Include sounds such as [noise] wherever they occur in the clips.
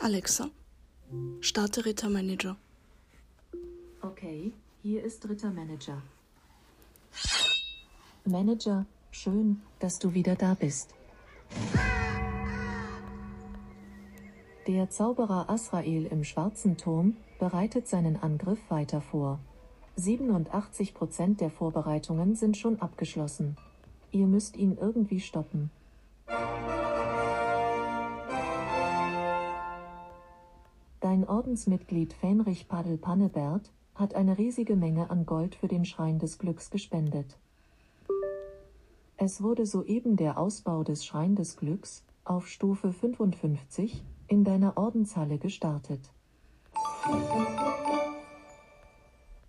Alexa, starte Rittermanager. Okay, hier ist Rittermanager. Manager, schön, dass du wieder da bist. Der Zauberer Asrael im schwarzen Turm bereitet seinen Angriff weiter vor. 87% der Vorbereitungen sind schon abgeschlossen. Ihr müsst ihn irgendwie stoppen. Dein Ordensmitglied Fenrich Padel Pannebert hat eine riesige Menge an Gold für den Schrein des Glücks gespendet. Es wurde soeben der Ausbau des Schrein des Glücks auf Stufe 55 in deiner Ordenshalle gestartet.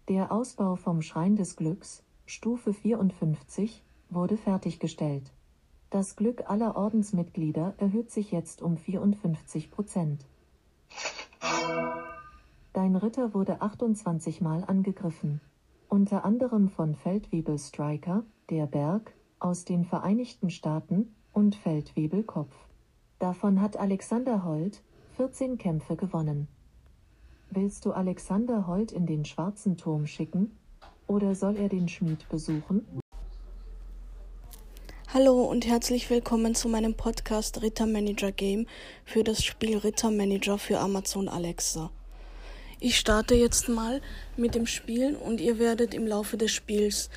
Der Ausbau vom Schrein des Glücks, Stufe 54, wurde fertiggestellt. Das Glück aller Ordensmitglieder erhöht sich jetzt um 54 Prozent. Dein Ritter wurde 28 Mal angegriffen. Unter anderem von Feldwebel Striker, der Berg, aus den Vereinigten Staaten, und Feldwebel Kopf. Davon hat Alexander Holt 14 Kämpfe gewonnen. Willst du Alexander Holt in den schwarzen Turm schicken? Oder soll er den Schmied besuchen? Hallo und herzlich willkommen zu meinem Podcast Ritter Manager Game für das Spiel Ritter Manager für Amazon Alexa. Ich starte jetzt mal mit dem Spiel und ihr werdet im Laufe des Spiels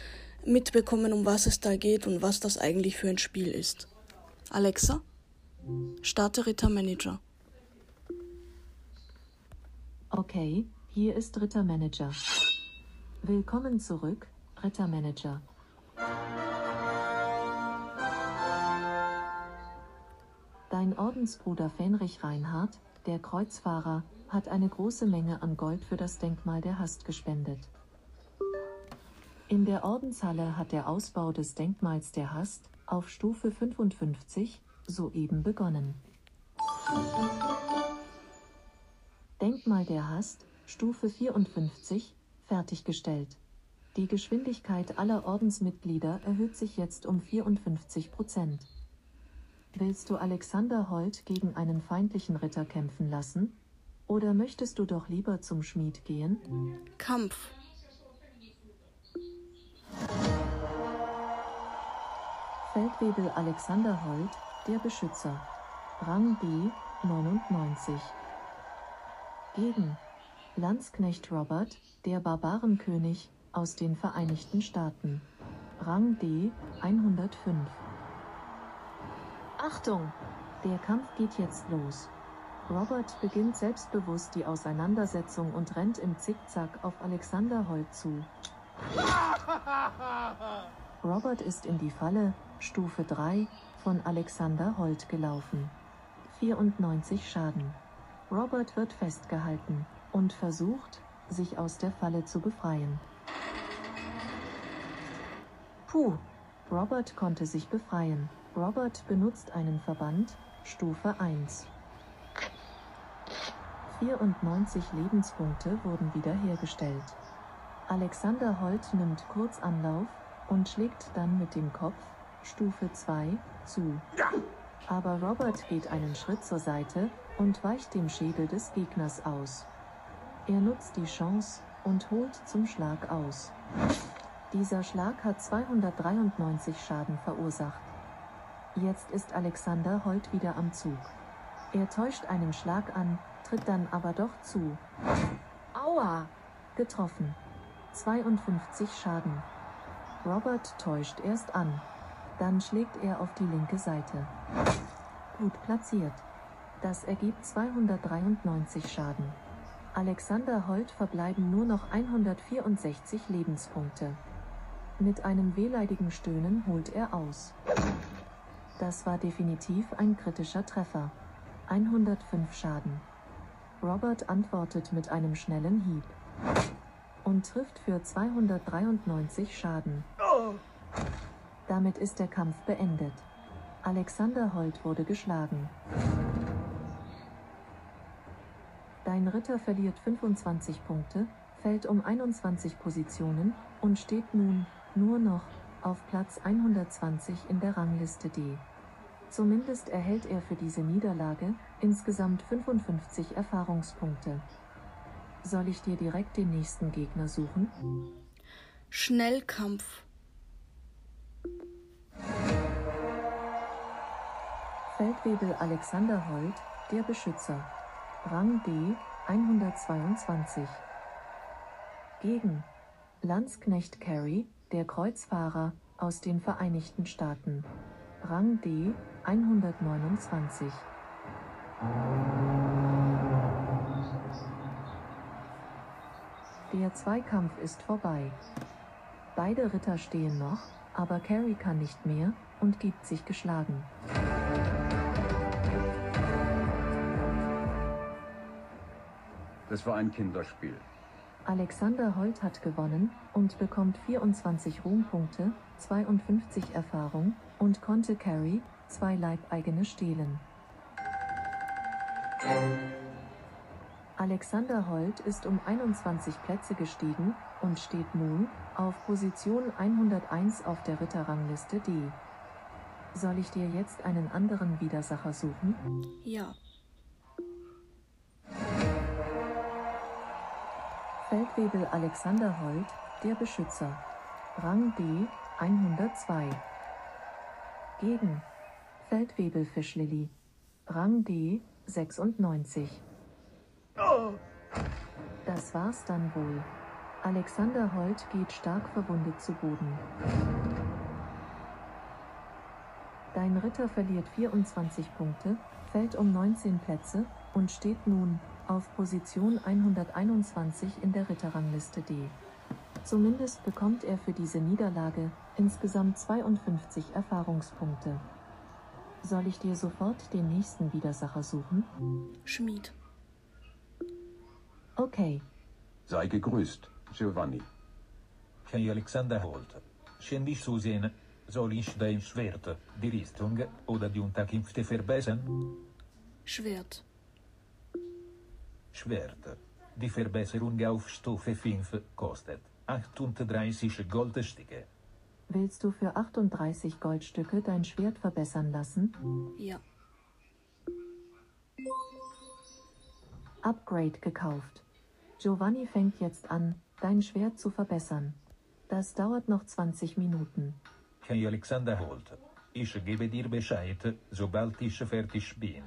mitbekommen, um was es da geht und was das eigentlich für ein Spiel ist. Alexa, starte Ritter Manager. Okay, hier ist Ritter Manager. Willkommen zurück, Ritter Manager. Dein Ordensbruder Fenrich Reinhard, der Kreuzfahrer, hat eine große Menge an Gold für das Denkmal der Hast gespendet. In der Ordenshalle hat der Ausbau des Denkmals der Hast auf Stufe 55 soeben begonnen. Denkmal der Hast, Stufe 54, fertiggestellt. Die Geschwindigkeit aller Ordensmitglieder erhöht sich jetzt um 54 Prozent. Willst du Alexander Holt gegen einen feindlichen Ritter kämpfen lassen? Oder möchtest du doch lieber zum Schmied gehen? Kampf. Feldwebel Alexander Holt, der Beschützer. Rang B 99. Gegen Landsknecht Robert, der Barbarenkönig aus den Vereinigten Staaten. Rang D 105. Achtung! Der Kampf geht jetzt los. Robert beginnt selbstbewusst die Auseinandersetzung und rennt im Zickzack auf Alexander Holt zu. [laughs] Robert ist in die Falle, Stufe 3, von Alexander Holt gelaufen. 94 Schaden. Robert wird festgehalten und versucht, sich aus der Falle zu befreien. Puh, Robert konnte sich befreien. Robert benutzt einen Verband, Stufe 1. 94 Lebenspunkte wurden wiederhergestellt. Alexander Holt nimmt kurz Anlauf und schlägt dann mit dem Kopf, Stufe 2, zu. Aber Robert geht einen Schritt zur Seite und weicht dem Schädel des Gegners aus. Er nutzt die Chance und holt zum Schlag aus. Dieser Schlag hat 293 Schaden verursacht. Jetzt ist Alexander Holt wieder am Zug. Er täuscht einen Schlag an, tritt dann aber doch zu. Aua! Getroffen. 52 Schaden. Robert täuscht erst an. Dann schlägt er auf die linke Seite. Gut platziert. Das ergibt 293 Schaden. Alexander Holt verbleiben nur noch 164 Lebenspunkte. Mit einem wehleidigen Stöhnen holt er aus. Das war definitiv ein kritischer Treffer. 105 Schaden. Robert antwortet mit einem schnellen Hieb und trifft für 293 Schaden. Damit ist der Kampf beendet. Alexander Holt wurde geschlagen. Dein Ritter verliert 25 Punkte, fällt um 21 Positionen und steht nun nur noch auf Platz 120 in der Rangliste D. Zumindest erhält er für diese Niederlage insgesamt 55 Erfahrungspunkte. Soll ich dir direkt den nächsten Gegner suchen? Schnellkampf. Feldwebel Alexander Holt, der Beschützer. Rang D 122. Gegen Landsknecht Carey, der Kreuzfahrer aus den Vereinigten Staaten. Rang D 129. Der Zweikampf ist vorbei. Beide Ritter stehen noch, aber Carrie kann nicht mehr und gibt sich geschlagen. Das war ein Kinderspiel. Alexander Holt hat gewonnen und bekommt 24 Ruhmpunkte, 52 Erfahrung und konnte Carrie zwei Leibeigene stehlen. Alexander Holt ist um 21 Plätze gestiegen und steht nun auf Position 101 auf der Ritterrangliste D. Soll ich dir jetzt einen anderen Widersacher suchen? Ja. Feldwebel Alexander Holt, der Beschützer. Rang D 102. Gegen Feldwebel Fischlilly. Rang D 96. Das war's dann wohl. Alexander Holt geht stark verwundet zu Boden. Dein Ritter verliert 24 Punkte, fällt um 19 Plätze und steht nun auf Position 121 in der Ritterrangliste D. Zumindest bekommt er für diese Niederlage insgesamt 52 Erfahrungspunkte. Soll ich dir sofort den nächsten Widersacher suchen? Schmied. Okay. Sei gegrüßt, Giovanni. Hej Alexander Holt. Scendi su scena. Soll ich dein Schwert, die Rüstung oder die Unterkünfte verbessern? Schwert. Schwert. Die Verbesserung auf Stufe 5 kostet 38 Goldstücke. Willst du für 38 Goldstücke dein Schwert verbessern lassen? Ja. Upgrade gekauft. Giovanni fängt jetzt an, dein Schwert zu verbessern. Das dauert noch 20 Minuten. Hej Alexander Holt. Ich gebe dir Bescheid, sobald ich fertig bin.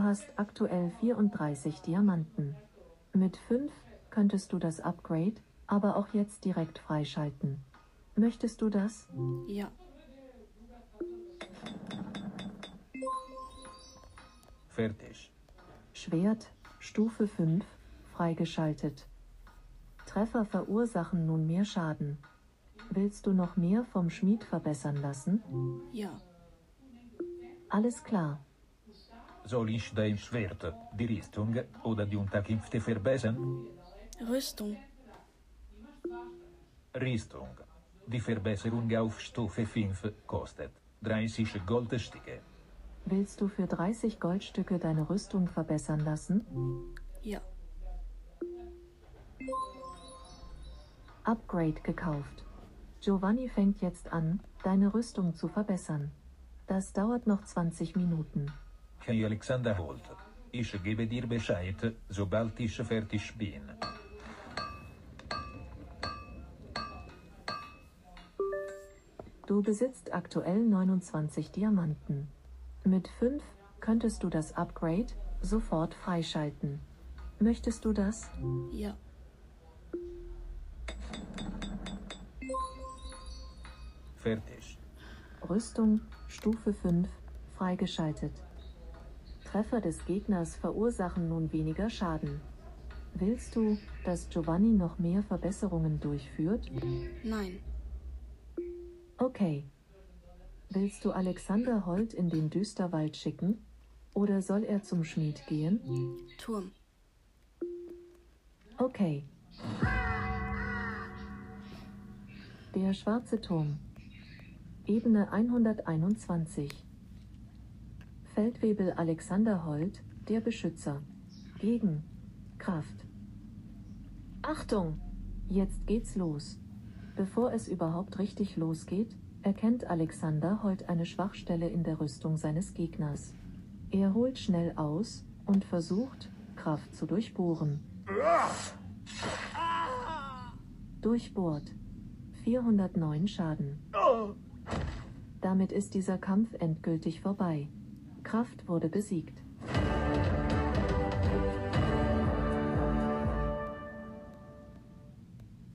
Du hast aktuell 34 Diamanten. Mit 5 könntest du das Upgrade aber auch jetzt direkt freischalten. Möchtest du das? Ja. Fertig. Schwert, Stufe 5, freigeschaltet. Treffer verursachen nun mehr Schaden. Willst du noch mehr vom Schmied verbessern lassen? Ja. Alles klar. Soll ich dein Schwert, die Rüstung oder die Unterkünfte verbessern? Rüstung. Rüstung. Die Verbesserung auf Stufe 5 kostet 30 Goldstücke. Willst du für 30 Goldstücke deine Rüstung verbessern lassen? Ja. Upgrade gekauft. Giovanni fängt jetzt an, deine Rüstung zu verbessern. Das dauert noch 20 Minuten. Hej Alexander Holt. Ich gebe dir Bescheid, sobald ich fertig bin. Du besitzt aktuell 29 Diamanten. Mit 5 könntest du das Upgrade sofort freischalten. Möchtest du das? Ja. Fertig. Rüstung Stufe 5 freigeschaltet. Treffer des Gegners verursachen nun weniger Schaden. Willst du, dass Giovanni noch mehr Verbesserungen durchführt? Nein. Okay. Willst du Alexander Holt in den Düsterwald schicken? Oder soll er zum Schmied gehen? Turm. Okay. Der schwarze Turm. Ebene 121. Feldwebel Alexander Holt, der Beschützer. Gegen. Kraft. Achtung! Jetzt geht's los. Bevor es überhaupt richtig losgeht, erkennt Alexander Holt eine Schwachstelle in der Rüstung seines Gegners. Er holt schnell aus und versucht, Kraft zu durchbohren. Durchbohrt. 409 Schaden. Damit ist dieser Kampf endgültig vorbei. Kraft wurde besiegt.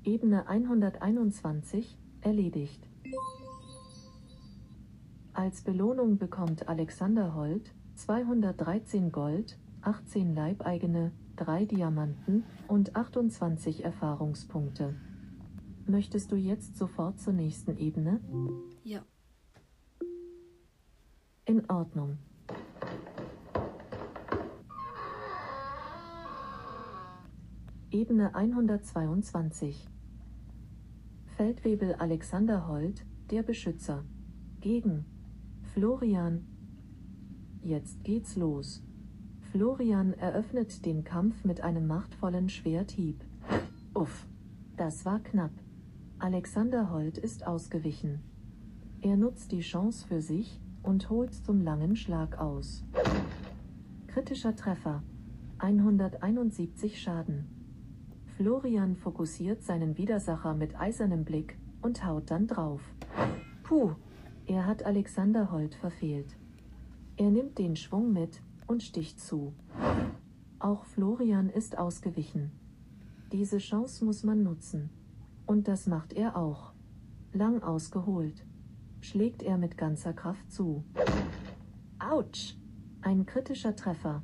Ebene 121 erledigt. Als Belohnung bekommt Alexander Holt 213 Gold, 18 Leibeigene, 3 Diamanten und 28 Erfahrungspunkte. Möchtest du jetzt sofort zur nächsten Ebene? Ja. In Ordnung. Ebene 122 Feldwebel Alexander Holt, der Beschützer. Gegen Florian. Jetzt geht's los. Florian eröffnet den Kampf mit einem machtvollen Schwerthieb. Uff, das war knapp. Alexander Holt ist ausgewichen. Er nutzt die Chance für sich und holt zum langen Schlag aus. Kritischer Treffer. 171 Schaden. Florian fokussiert seinen Widersacher mit eisernem Blick und haut dann drauf. Puh, er hat Alexander Holt verfehlt. Er nimmt den Schwung mit und sticht zu. Auch Florian ist ausgewichen. Diese Chance muss man nutzen. Und das macht er auch. Lang ausgeholt schlägt er mit ganzer Kraft zu. Autsch! Ein kritischer Treffer.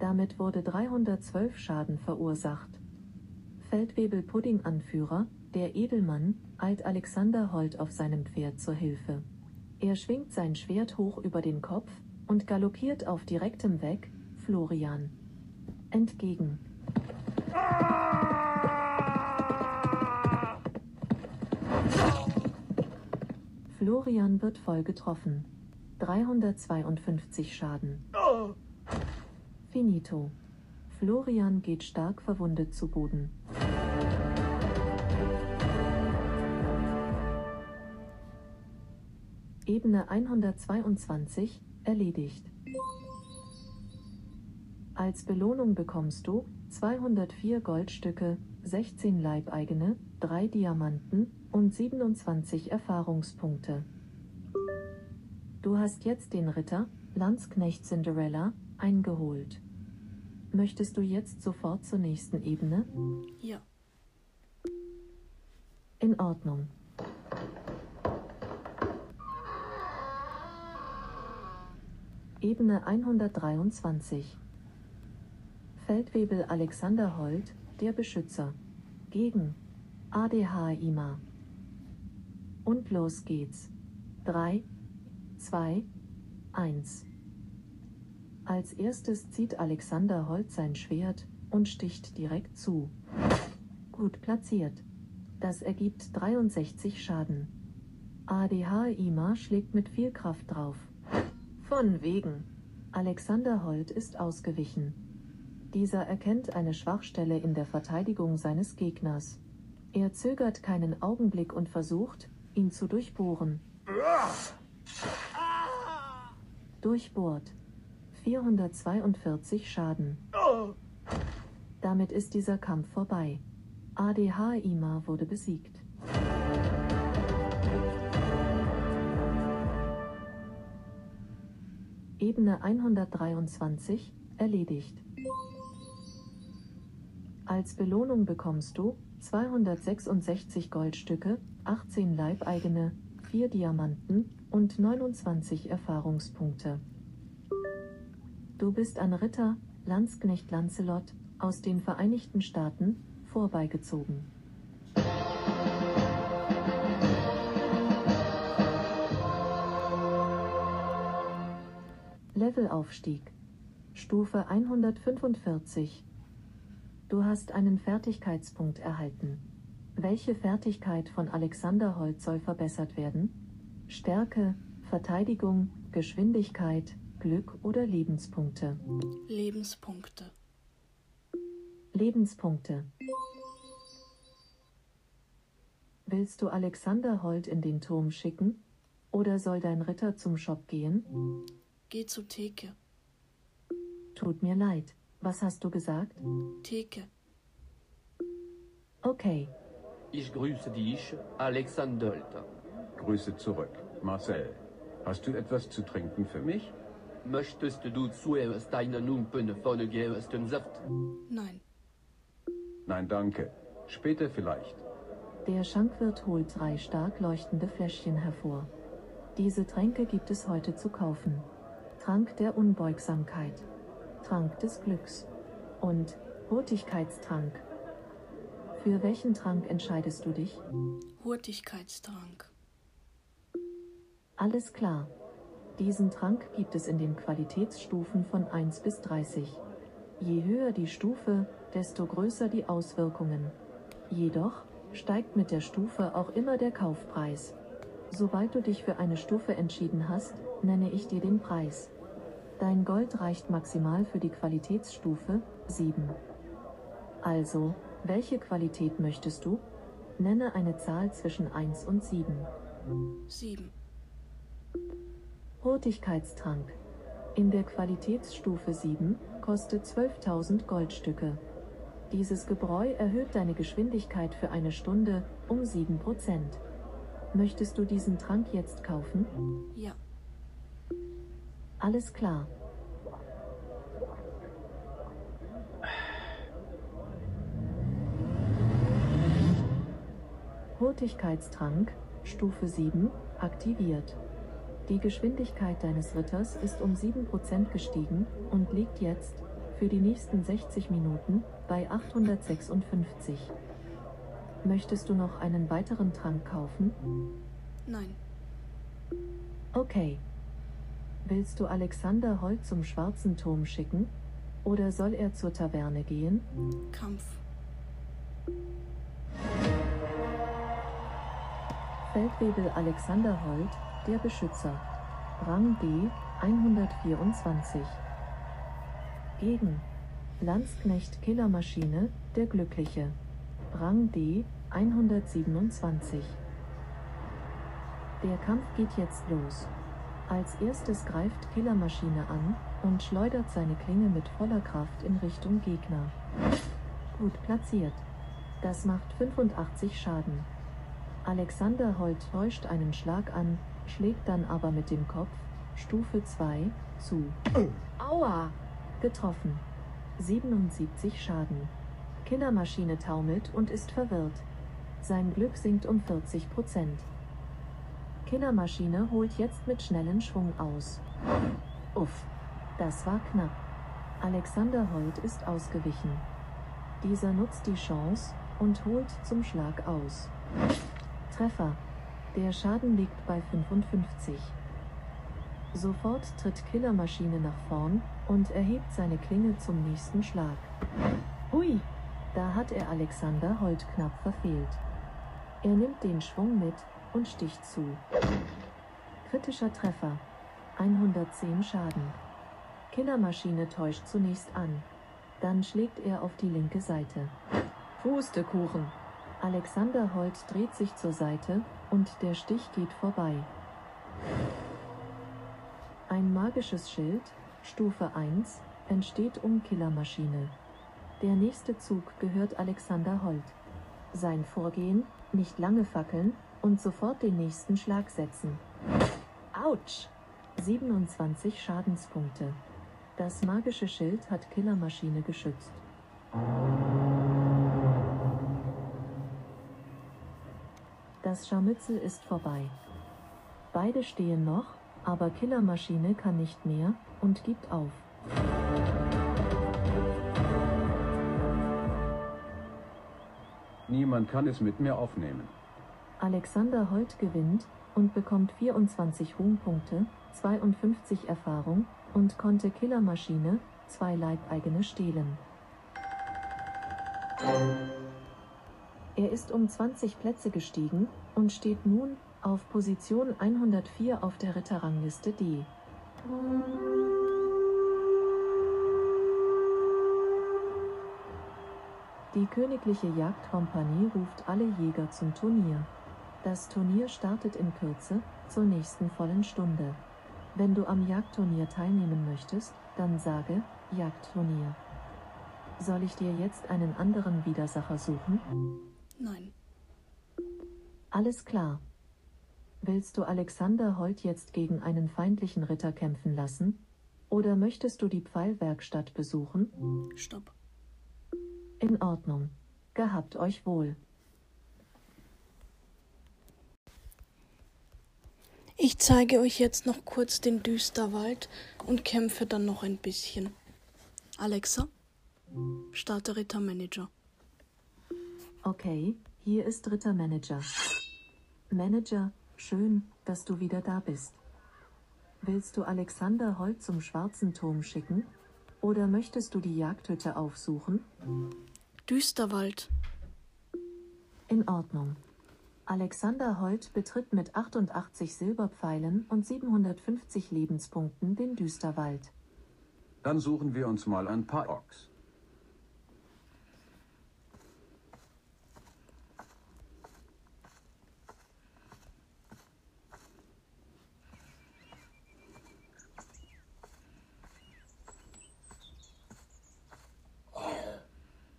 Damit wurde 312 Schaden verursacht. Feldwebel-Pudding-Anführer, der Edelmann, eilt Alexander Holt auf seinem Pferd zur Hilfe. Er schwingt sein Schwert hoch über den Kopf und galoppiert auf direktem Weg Florian entgegen. Florian wird voll getroffen. 352 Schaden. Finito. Florian geht stark verwundet zu Boden. Ebene 122 erledigt. Als Belohnung bekommst du 204 Goldstücke, 16 Leibeigene, 3 Diamanten und 27 Erfahrungspunkte. Du hast jetzt den Ritter, Landsknecht Cinderella, eingeholt. Möchtest du jetzt sofort zur nächsten Ebene? Ja. In Ordnung. Ebene 123 Feldwebel Alexander Holt, der Beschützer. Gegen ADH IMA. Und los geht's. 3, 2, 1. Als erstes zieht Alexander Holt sein Schwert und sticht direkt zu. Gut platziert. Das ergibt 63 Schaden. ADH IMA schlägt mit viel Kraft drauf. Von wegen. Alexander Holt ist ausgewichen. Dieser erkennt eine Schwachstelle in der Verteidigung seines Gegners. Er zögert keinen Augenblick und versucht, ihn zu durchbohren. Durchbohrt. 442 Schaden. Damit ist dieser Kampf vorbei. ADH Ima wurde besiegt. Ebene 123 erledigt. Als Belohnung bekommst du 266 Goldstücke, 18 Leibeigene, 4 Diamanten und 29 Erfahrungspunkte. Du bist an Ritter, Landsknecht Lancelot, aus den Vereinigten Staaten, vorbeigezogen. Levelaufstieg. Stufe 145 Du hast einen Fertigkeitspunkt erhalten. Welche Fertigkeit von Alexander Holt soll verbessert werden? Stärke, Verteidigung, Geschwindigkeit, Glück oder Lebenspunkte? Lebenspunkte. Lebenspunkte. Willst du Alexander Holt in den Turm schicken? Oder soll dein Ritter zum Shop gehen? Geh zur Theke. Tut mir leid. Was hast du gesagt? Theke. Okay. Ich grüße dich, Alexander Holt. Grüße zurück. Marcel, hast du etwas zu trinken für mich? Möchtest du zuerst einen Umpen von Gerstensaft? Nein. Nein, danke. Später vielleicht. Der Schankwirt holt drei stark leuchtende Fläschchen hervor. Diese Tränke gibt es heute zu kaufen. Trank der Unbeugsamkeit, Trank des Glücks und Hurtigkeitstrank. Für welchen Trank entscheidest du dich? Hurtigkeitstrank. Alles klar. Diesen Trank gibt es in den Qualitätsstufen von 1 bis 30. Je höher die Stufe, desto größer die Auswirkungen. Jedoch steigt mit der Stufe auch immer der Kaufpreis. Sobald du dich für eine Stufe entschieden hast, nenne ich dir den Preis. Dein Gold reicht maximal für die Qualitätsstufe 7. Also, welche Qualität möchtest du? Nenne eine Zahl zwischen 1 und 7. 7. Hurtigkeitstrank. In der Qualitätsstufe 7 kostet 12.000 Goldstücke. Dieses Gebräu erhöht deine Geschwindigkeit für eine Stunde um 7%. Möchtest du diesen Trank jetzt kaufen? Ja. Alles klar. Hurtigkeitstrank, Stufe 7, aktiviert. Die Geschwindigkeit deines Ritters ist um 7% gestiegen und liegt jetzt, für die nächsten 60 Minuten, bei 856. Möchtest du noch einen weiteren Trank kaufen? Nein. Okay. Willst du Alexander Holt zum Schwarzen Turm schicken? Oder soll er zur Taverne gehen? Kampf. Feldwebel Alexander Holt, der Beschützer. Rang D, 124. Gegen Landsknecht Killermaschine, der Glückliche. Rang D, 127. Der Kampf geht jetzt los. Als erstes greift Killermaschine an und schleudert seine Klinge mit voller Kraft in Richtung Gegner. Gut platziert. Das macht 85 Schaden. Alexander Holt täuscht einen Schlag an, schlägt dann aber mit dem Kopf, Stufe 2, zu. Aua! Getroffen. 77 Schaden. Killermaschine taumelt und ist verwirrt. Sein Glück sinkt um 40 Prozent. Killermaschine holt jetzt mit schnellen Schwung aus. Uff, das war knapp. Alexander Holt ist ausgewichen. Dieser nutzt die Chance und holt zum Schlag aus. Treffer. Der Schaden liegt bei 55. Sofort tritt Killermaschine nach vorn und erhebt seine Klinge zum nächsten Schlag. Hui, da hat er Alexander Holt knapp verfehlt. Er nimmt den Schwung mit und sticht zu. Kritischer Treffer. 110 Schaden. Killermaschine täuscht zunächst an. Dann schlägt er auf die linke Seite. Pustekuchen. Alexander Holt dreht sich zur Seite und der Stich geht vorbei. Ein magisches Schild, Stufe 1, entsteht um Killermaschine. Der nächste Zug gehört Alexander Holt. Sein Vorgehen, nicht lange fackeln und sofort den nächsten Schlag setzen. Autsch! 27 Schadenspunkte. Das magische Schild hat Killermaschine geschützt. Das Scharmützel ist vorbei. Beide stehen noch, aber Killermaschine kann nicht mehr und gibt auf. Niemand kann es mit mir aufnehmen. Alexander Holt gewinnt und bekommt 24 Ruhmpunkte, 52 Erfahrung und konnte Killermaschine, zwei Leibeigene stehlen. Er ist um 20 Plätze gestiegen und steht nun auf Position 104 auf der Ritterrangliste D. Die königliche Jagdkompanie ruft alle Jäger zum Turnier. Das Turnier startet in Kürze, zur nächsten vollen Stunde. Wenn du am Jagdturnier teilnehmen möchtest, dann sage, Jagdturnier. Soll ich dir jetzt einen anderen Widersacher suchen? Nein. Alles klar. Willst du Alexander Holt jetzt gegen einen feindlichen Ritter kämpfen lassen? Oder möchtest du die Pfeilwerkstatt besuchen? Stopp. In Ordnung. Gehabt euch wohl. Ich zeige euch jetzt noch kurz den Düsterwald und kämpfe dann noch ein bisschen. Alexa, starte Rittermanager. Okay, hier ist Rittermanager. Manager, schön, dass du wieder da bist. Willst du Alexander Holt zum Schwarzen Turm schicken? Oder möchtest du die Jagdhütte aufsuchen? Düsterwald. In Ordnung. Alexander Holt betritt mit 88 Silberpfeilen und 750 Lebenspunkten den Düsterwald. Dann suchen wir uns mal ein paar Orks.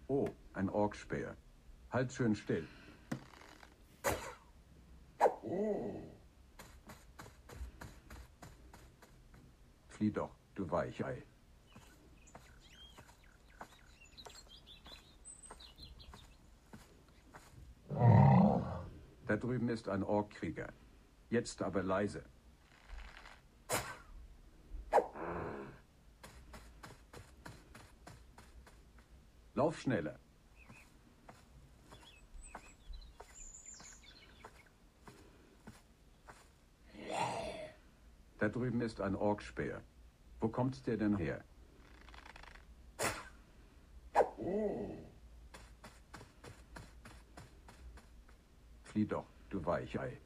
Oh, Orkspäher. Halt schön still. Flieh doch, du Weichei. Da drüben ist ein Orkkrieger. Jetzt aber leise. Lauf schneller. Da drüben ist ein Orkspeer. Wo kommt der denn her? Flieh doch, du Weichei.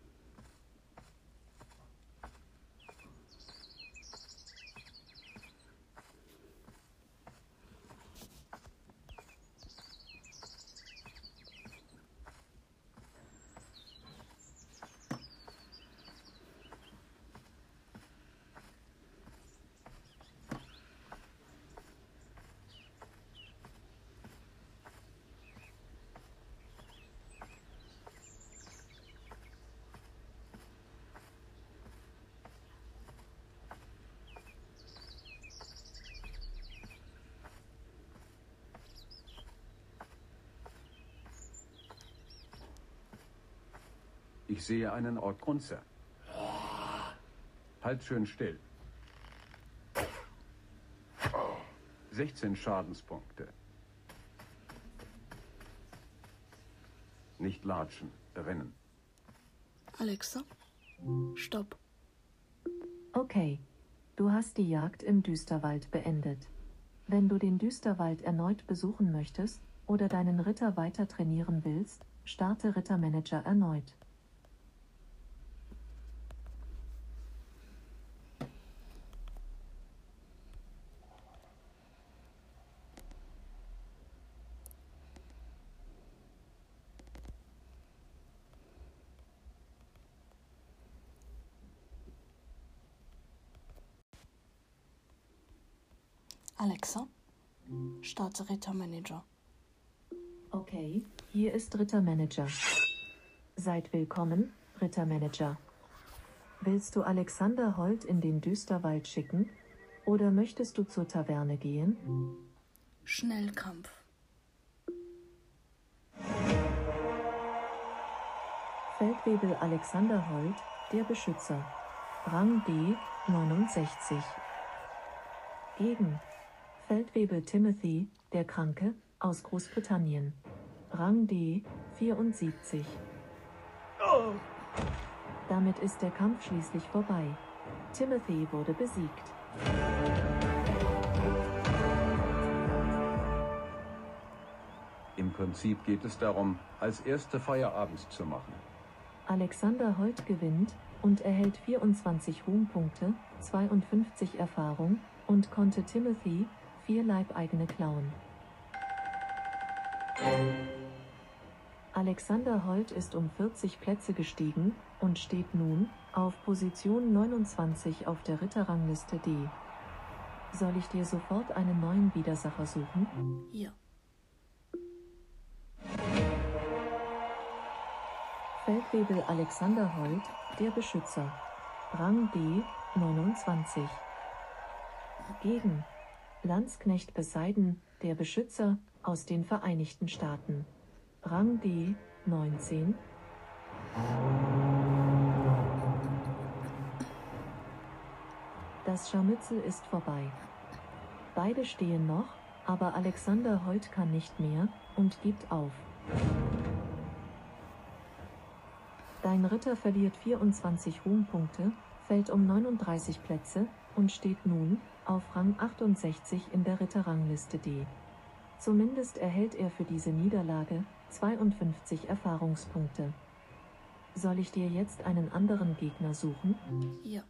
Ich sehe einen Ortgrunzer. Halt schön still. 16 Schadenspunkte. Nicht latschen, rennen. Alexa, stopp. Okay, du hast die Jagd im Düsterwald beendet. Wenn du den Düsterwald erneut besuchen möchtest oder deinen Ritter weiter trainieren willst, starte Rittermanager erneut. Alexa, starte Rittermanager. Okay, hier ist Rittermanager. Seid willkommen, Rittermanager. Willst du Alexander Holt in den Düsterwald schicken? Oder möchtest du zur Taverne gehen? Schnellkampf. Feldwebel Alexander Holt, der Beschützer. Rang D, 69. Gegen Feldwebel Timothy, der Kranke, aus Großbritannien. Rang D, 74. Damit ist der Kampf schließlich vorbei. Timothy wurde besiegt. Im Prinzip geht es darum, als erste Feierabend zu machen. Alexander Holt gewinnt und erhält 24 Ruhmpunkte, 52 Erfahrung und konnte Timothy vier Leibeigene klauen. Alexander Holt ist um 40 Plätze gestiegen und steht nun auf Position 29 auf der Ritterrangliste D. Soll ich dir sofort einen neuen Widersacher suchen? Ja. Feldwebel Alexander Holt, der Beschützer. Rang D, 29. Gegen Landsknecht Beseiden, der Beschützer, aus den Vereinigten Staaten. Rang D, 19. Das Scharmützel ist vorbei. Beide stehen noch, aber Alexander Holt kann nicht mehr und gibt auf. Dein Ritter verliert 24 Ruhmpunkte, fällt um 39 Plätze und steht nun auf Rang 68 in der Ritterrangliste D. Zumindest erhält er für diese Niederlage 52 Erfahrungspunkte. Soll ich dir jetzt einen anderen Gegner suchen? Ja.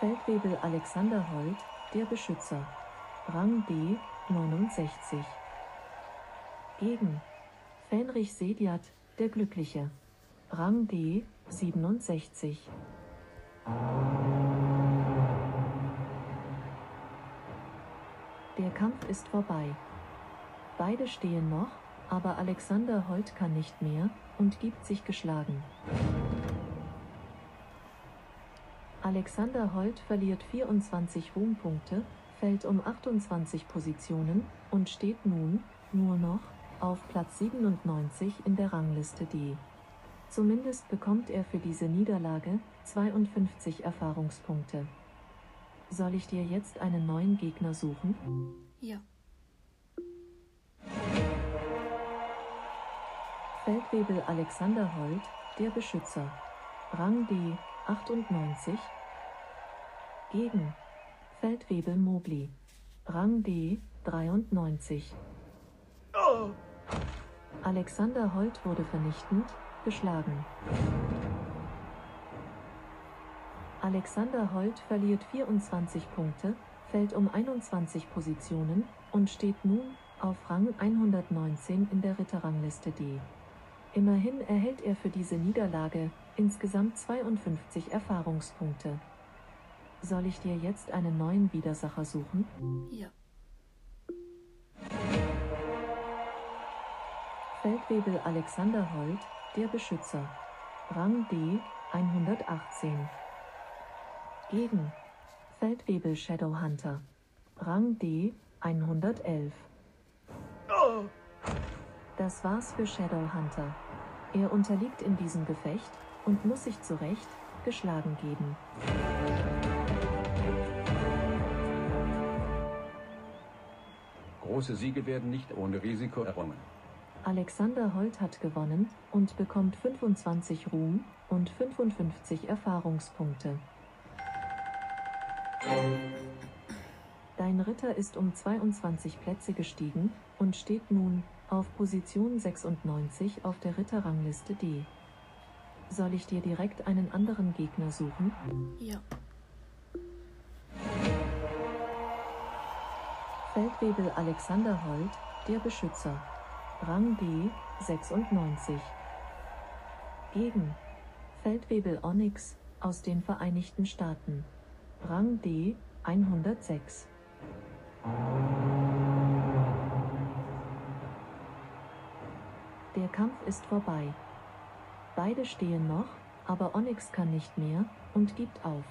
Feldwebel Alexander Holt, der Beschützer. Rang D, 69. Gegen Fenrich Sediat, der Glückliche. Rang D, 67. Der Kampf ist vorbei. Beide stehen noch, aber Alexander Holt kann nicht mehr und gibt sich geschlagen. Alexander Holt verliert 24 Ruhmpunkte, fällt um 28 Positionen und steht nun nur noch auf Platz 97 in der Rangliste D. Zumindest bekommt er für diese Niederlage 52 Erfahrungspunkte. Soll ich dir jetzt einen neuen Gegner suchen? Ja. Feldwebel Alexander Holt, der Beschützer. Rang D, 98. Gegen Feldwebel Mobli. Rang D, 93. Alexander Holt wurde vernichtend geschlagen. Alexander Holt verliert 24 Punkte, fällt um 21 Positionen und steht nun auf Rang 119 in der Ritterrangliste D. Immerhin erhält er für diese Niederlage insgesamt 52 Erfahrungspunkte. Soll ich dir jetzt einen neuen Widersacher suchen? Ja. Feldwebel Alexander Holt, der Beschützer. Rang D, 118. Gegen Feldwebel Shadowhunter. Rang D, 111. Das war's für Shadowhunter. Er unterliegt in diesem Gefecht und muss sich zu Recht geschlagen geben. Große Siege werden nicht ohne Risiko errungen. Alexander Holt hat gewonnen und bekommt 25 Ruhm und 55 Erfahrungspunkte. Dein Ritter ist um 22 Plätze gestiegen und steht nun auf Position 96 auf der Ritterrangliste D. Soll ich dir direkt einen anderen Gegner suchen? Ja. Feldwebel Alexander Holt, der Beschützer. Rang D, 96. Gegen Feldwebel Onyx aus den Vereinigten Staaten. Rang D, 106. Der Kampf ist vorbei. Beide stehen noch, aber Onyx kann nicht mehr und gibt auf.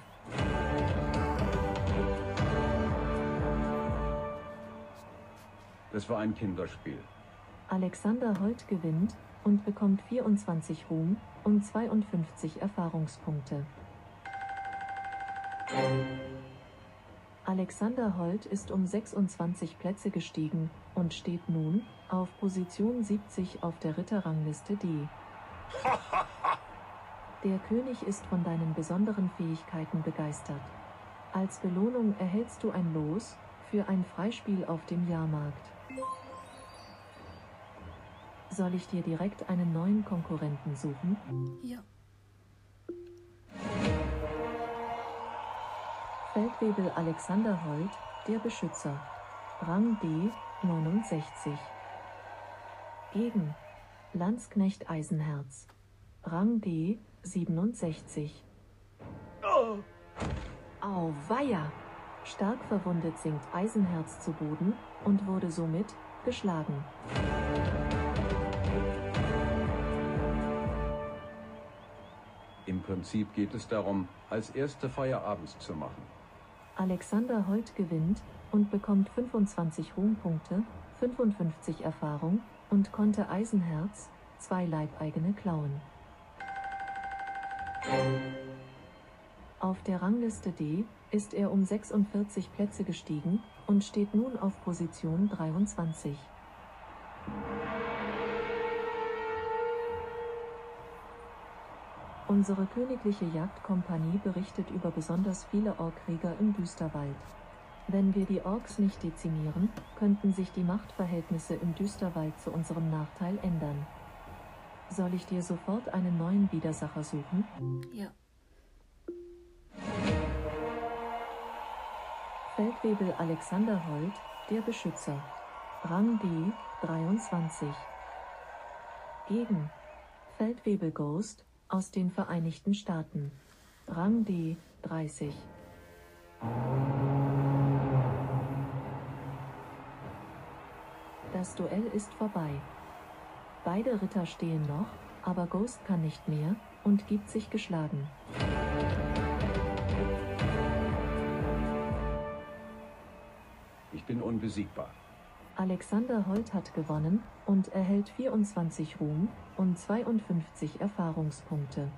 Das war ein Kinderspiel. Alexander Holt gewinnt und bekommt 24 Ruhm und 52 Erfahrungspunkte. Alexander Holt ist um 26 Plätze gestiegen und steht nun auf Position 70 auf der Ritterrangliste D. Der König ist von deinen besonderen Fähigkeiten begeistert. Als Belohnung erhältst du ein Los für ein Freispiel auf dem Jahrmarkt. Soll ich dir direkt einen neuen Konkurrenten suchen? Ja. Feldwebel Alexander Holt, der Beschützer. Rang D, 69. Gegen Landsknecht Eisenherz. Rang D 67. Auweia! Stark verwundet sinkt Eisenherz zu Boden und wurde somit geschlagen. Im Prinzip geht es darum, als erste Feierabends zu machen. Alexander Holt gewinnt und bekommt 25 Ruhmpunkte, 55 Erfahrung und konnte Eisenherz, zwei Leibeigene klauen. Auf der Rangliste D ist er um 46 Plätze gestiegen und steht nun auf Position 23. Unsere königliche Jagdkompanie berichtet über besonders viele Orkkrieger im Düsterwald. Wenn wir die Orks nicht dezimieren, könnten sich die Machtverhältnisse im Düsterwald zu unserem Nachteil ändern. Soll ich dir sofort einen neuen Widersacher suchen? Ja. Feldwebel Alexander Holt, der Beschützer. Rang D 23. Gegen Feldwebel Ghost aus den Vereinigten Staaten. Rang D 30. Das Duell ist vorbei. Beide Ritter stehen noch, aber Ghost kann nicht mehr und gibt sich geschlagen. Ich bin unbesiegbar. Alexander Holt hat gewonnen und erhält 24 Ruhm und 52 Erfahrungspunkte.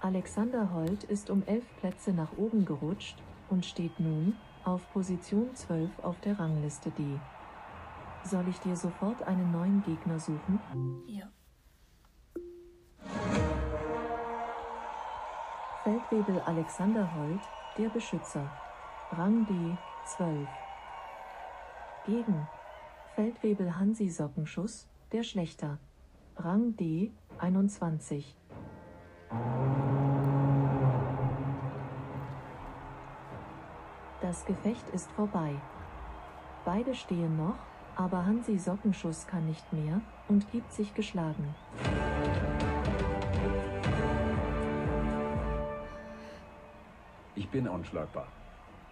Alexander Holt ist um 11 Plätze nach oben gerutscht und steht nun auf Position 12 auf der Rangliste D. Soll ich dir sofort einen neuen Gegner suchen? Ja. Feldwebel Alexander Holt, der Beschützer. Rang D 12. Gegen Feldwebel Hansi Sockenschuss, der Schlechter. Rang D 21. Das Gefecht ist vorbei. Beide stehen noch, aber Hansi Sockenschuss kann nicht mehr und gibt sich geschlagen. Ich bin unschlagbar.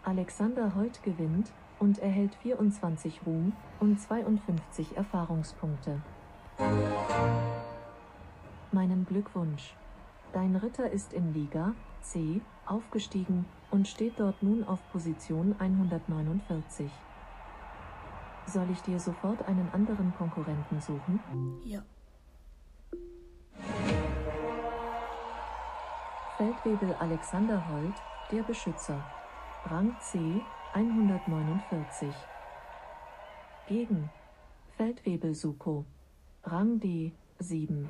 Alexander Holt gewinnt und erhält 24 Ruhm und 52 Erfahrungspunkte. Meinen Glückwunsch. Dein Ritter ist in Liga C aufgestiegen und steht dort nun auf Position 149. Soll ich dir sofort einen anderen Konkurrenten suchen? Ja. Feldwebel Alexander Holt, der Beschützer. Rang C 149. Gegen Feldwebel Suko. Rang D 7.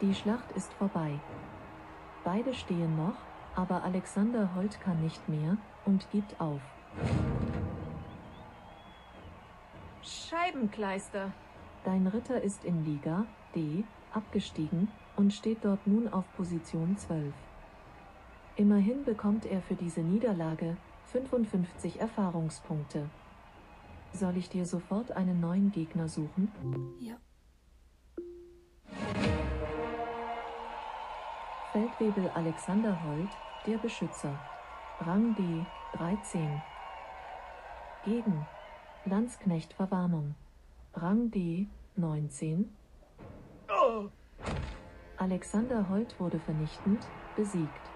Die Schlacht ist vorbei. Beide stehen noch, aber Alexander Holt kann nicht mehr und gibt auf. Scheibenkleister. Dein Ritter ist in Liga D abgestiegen und steht dort nun auf Position 12. Immerhin bekommt er für diese Niederlage 55 Erfahrungspunkte. Soll ich dir sofort einen neuen Gegner suchen? Ja. Feldwebel Alexander Holt, der Beschützer. Rang D 13. Gegen Landsknecht Verwarnung. Rang D 19. Alexander Holt wurde vernichtend besiegt.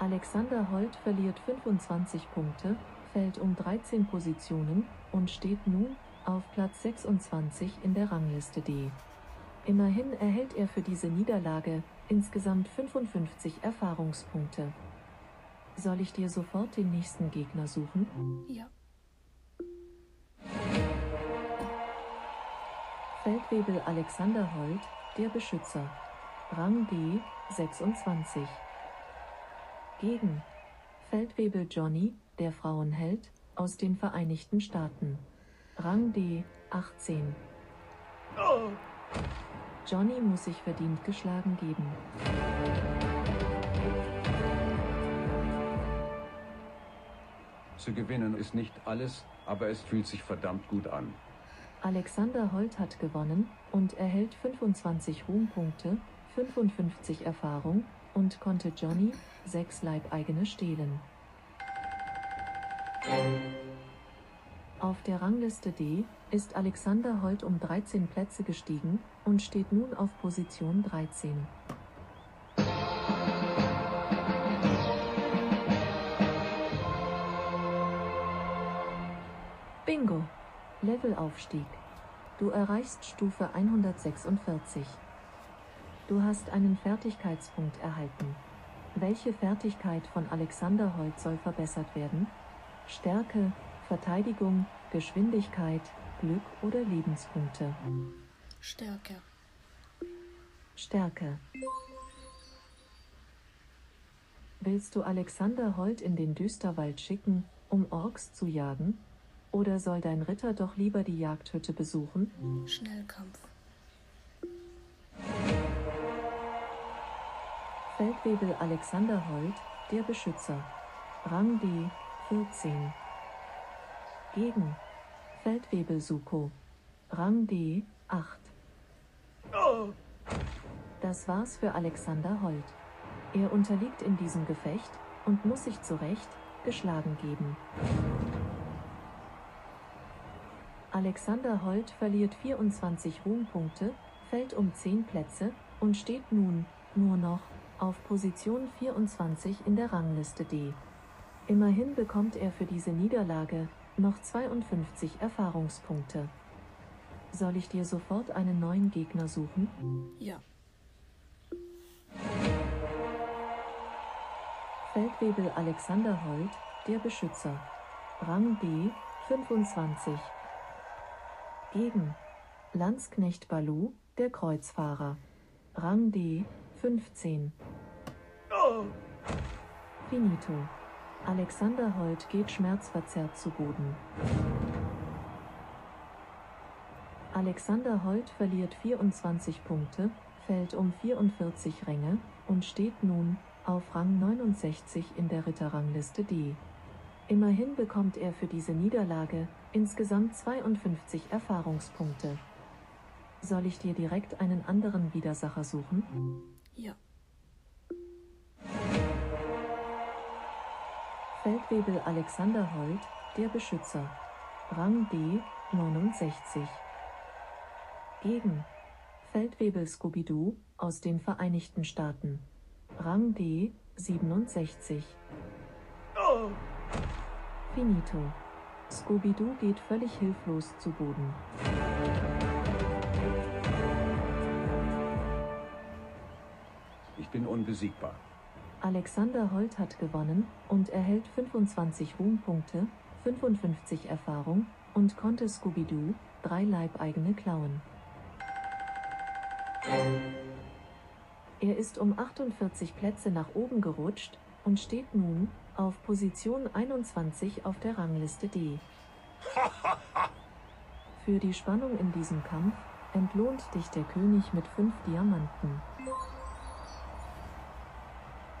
Alexander Holt verliert 25 Punkte, fällt um 13 Positionen und steht nun auf Platz 26 in der Rangliste D. Immerhin erhält er für diese Niederlage insgesamt 55 Erfahrungspunkte. Soll ich dir sofort den nächsten Gegner suchen? Ja. Feldwebel Alexander Holt, der Beschützer. Rang D 26. Gegen Feldwebel Johnny, der Frauenheld, aus den Vereinigten Staaten. Rang D 18. Johnny muss sich verdient geschlagen geben. Zu gewinnen ist nicht alles, aber es fühlt sich verdammt gut an. Alexander Holt hat gewonnen und erhält 25 Ruhmpunkte, 55 Erfahrung und konnte Johnny 6 Leibeigene stehlen. Auf der Rangliste D ist Alexander Holt um 13 Plätze gestiegen und steht nun auf Position 13. Levelaufstieg. Du erreichst Stufe 146. Du hast einen Fertigkeitspunkt erhalten. Welche Fertigkeit von Alexander Holt soll verbessert werden? Stärke, Verteidigung, Geschwindigkeit, Glück oder Lebenspunkte? Stärke. Stärke. Willst du Alexander Holt in den Düsterwald schicken, um Orks zu jagen? Oder soll dein Ritter doch lieber die Jagdhütte besuchen? Schnellkampf. Feldwebel Alexander Holt, der Beschützer. Rang D, 14. Gegen. Feldwebel Suko. Rang D, 8. Das war's für Alexander Holt. Er unterliegt in diesem Gefecht und muss sich zu Recht geschlagen geben. Alexander Holt verliert 24 Ruhmpunkte, fällt um 10 Plätze und steht nun nur noch auf Position 24 in der Rangliste D. Immerhin bekommt er für diese Niederlage noch 52 Erfahrungspunkte. Soll ich dir sofort einen neuen Gegner suchen? Ja. Feldwebel Alexander Holt, der Beschützer. Rang D, 25. Gegen. Landsknecht Balu, der Kreuzfahrer. Rang D, 15. Finito. Alexander Holt geht schmerzverzerrt zu Boden. Alexander Holt verliert 24 Punkte, fällt um 44 Ränge und steht nun auf Rang 69 in der Ritterrangliste D. Immerhin bekommt er für diese Niederlage insgesamt 52 Erfahrungspunkte. Soll ich dir direkt einen anderen Widersacher suchen? Ja. Feldwebel Alexander Holt, der Beschützer. Rang D, 69. Gegen. Feldwebel Scooby-Doo aus den Vereinigten Staaten. Rang D, 67. Finito. Scooby-Doo geht völlig hilflos zu Boden. Ich bin unbesiegbar. Alexander Holt hat gewonnen und erhält 25 Ruhmpunkte, 55 Erfahrung und konnte Scooby-Doo drei Leibeigene klauen. Er ist um 48 Plätze nach oben gerutscht und steht nun auf Position 21 auf der Rangliste D. [laughs] Für die Spannung in diesem Kampf entlohnt dich der König mit fünf Diamanten.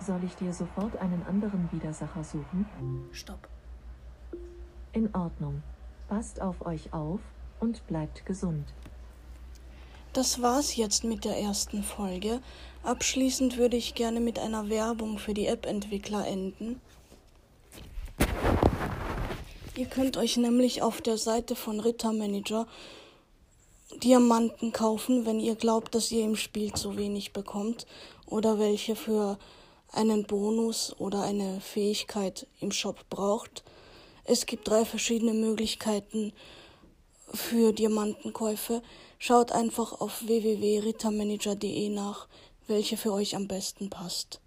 Soll ich dir sofort einen anderen Widersacher suchen? Stopp. In Ordnung. Passt auf euch auf und bleibt gesund. Das war's jetzt mit der ersten Folge. Abschließend würde ich gerne mit einer Werbung für die App-Entwickler enden. Ihr könnt euch nämlich auf der Seite von Rittermanager Diamanten kaufen, wenn ihr glaubt, dass ihr im Spiel zu wenig bekommt oder welche für einen Bonus oder eine Fähigkeit im Shop braucht. Es gibt drei verschiedene Möglichkeiten für Diamantenkäufe. Schaut einfach auf www.rittermanager.de nach, welche für euch am besten passt.